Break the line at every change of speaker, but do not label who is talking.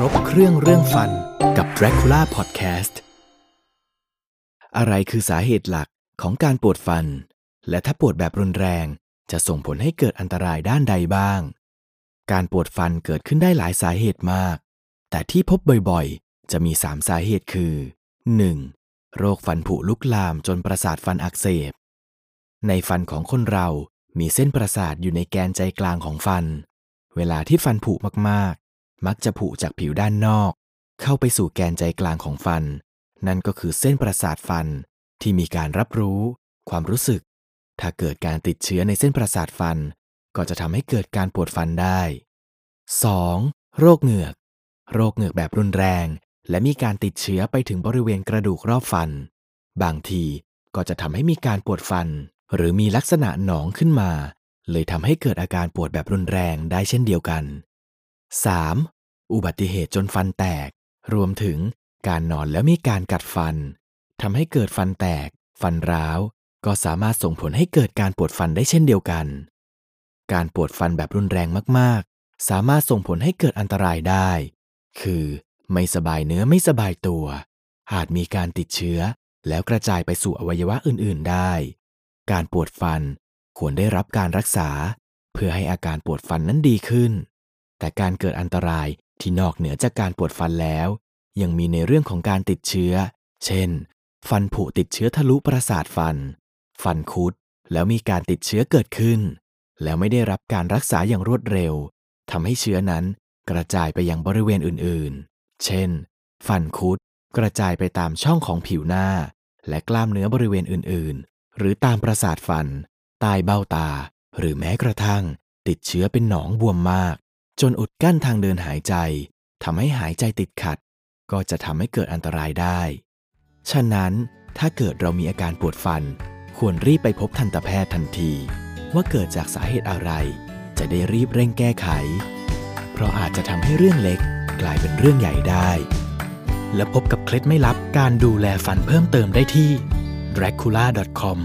ครบเครื่องเรื่องฟันกับ Dracula Podcast อะไรคือสาเหตุหลักของการปวดฟัน และถ้าปวดแบบรุนแรงจะส่งผลให้เกิดอันตรายด้านใดบ้าง การปวดฟันเกิดขึ้นได้หลายสาเหตุมาก แต่ที่พบบ่อยๆ จะมี 3 สาเหตุคือ 1. โรคฟันผุลุกลามจนประสาทฟันอักเสบ ในฟันของคนเรามีเส้นประสาทอยู่ในแกนใจกลางของฟัน เวลาที่ฟันผุมากๆ มักจะผุจากผิวด้านนอก เข้าไปสู่แกนใจกลางของฟัน นั่นก็คือเส้นประสาทฟันที่มีการรับรู้ ความรู้สึก ถ้าเกิดการติดเชื้อในเส้นประสาทฟัน ก็จะทำให้เกิดการปวดฟันได้ 2. โรคเหงือก โรคเหงือกแบบรุนแรง และมีการติดเชื้อไปถึงบริเวณกระดูกรอบฟัน บางทีก็จะทำให้มีการปวดฟัน หรือมีลักษณะหนองขึ้นมา เลยทำให้เกิดอาการปวดแบบรุนแรงได้เช่นเดียวกัน 3. อุบัติเหตุจนฟันแตก รวมถึงการนอนแล้วมีการกัดฟันทำให้เกิดฟันแตก ฟันร้าว ก็สามารถส่งผลให้เกิดการปวดฟันได้เช่นเดียวกัน การปวดฟันแบบรุนแรงมากๆ สามารถส่งผลให้เกิดอันตรายได้ คือไม่สบายเนื้อไม่สบายตัว อาจมีการติดเชื้อ แล้วกระจายไปสู่อวัยวะอื่น ๆ ได้ การปวดฟันควรได้รับการรักษา เพื่อให้อาการปวดฟันนั้นดีขึ้น แต่การเกิดอันตราย ที่นอกเหนือจากการปวดฟันแล้ว ยังมีในเรื่องของการติดเชื้อ เช่น ฟันผุติดเชื้อทะลุประสาทฟัน ฟันคุดแล้วมีการติดเชื้อเกิดขึ้น แล้วไม่ได้รับการรักษาอย่างรวดเร็วทำให้เชื้อนั้นกระจายไปยังบริเวณอื่นๆ เช่น ฟันคุดกระจายไปตามช่องของผิวหน้า และกล้ามเนื้อบริเวณอื่นๆ หรือตามประสาทฟัน ใต้เบ้าตา หรือแม้กระทั่ง ติดเชื้อเป็นหนองบวมมาก จนอุดกั้นทางเดินหายใจทำให้หายใจติดขัด ก็จะทำให้เกิดอันตรายได้ ฉะนั้นถ้าเกิดเรามีอาการปวดฟัน ควรรีบไปพบทันตแพทย์ทันที ว่าเกิดจากสาเหตุอะไร จะได้รีบเร่งแก้ไข เพราะอาจจะทำให้เรื่องเล็กกลายเป็นเรื่องใหญ่ได้ และพบกับเคล็ดไม่ลับการดูแลฟันเพิ่มเติมได้ที่ dracula.com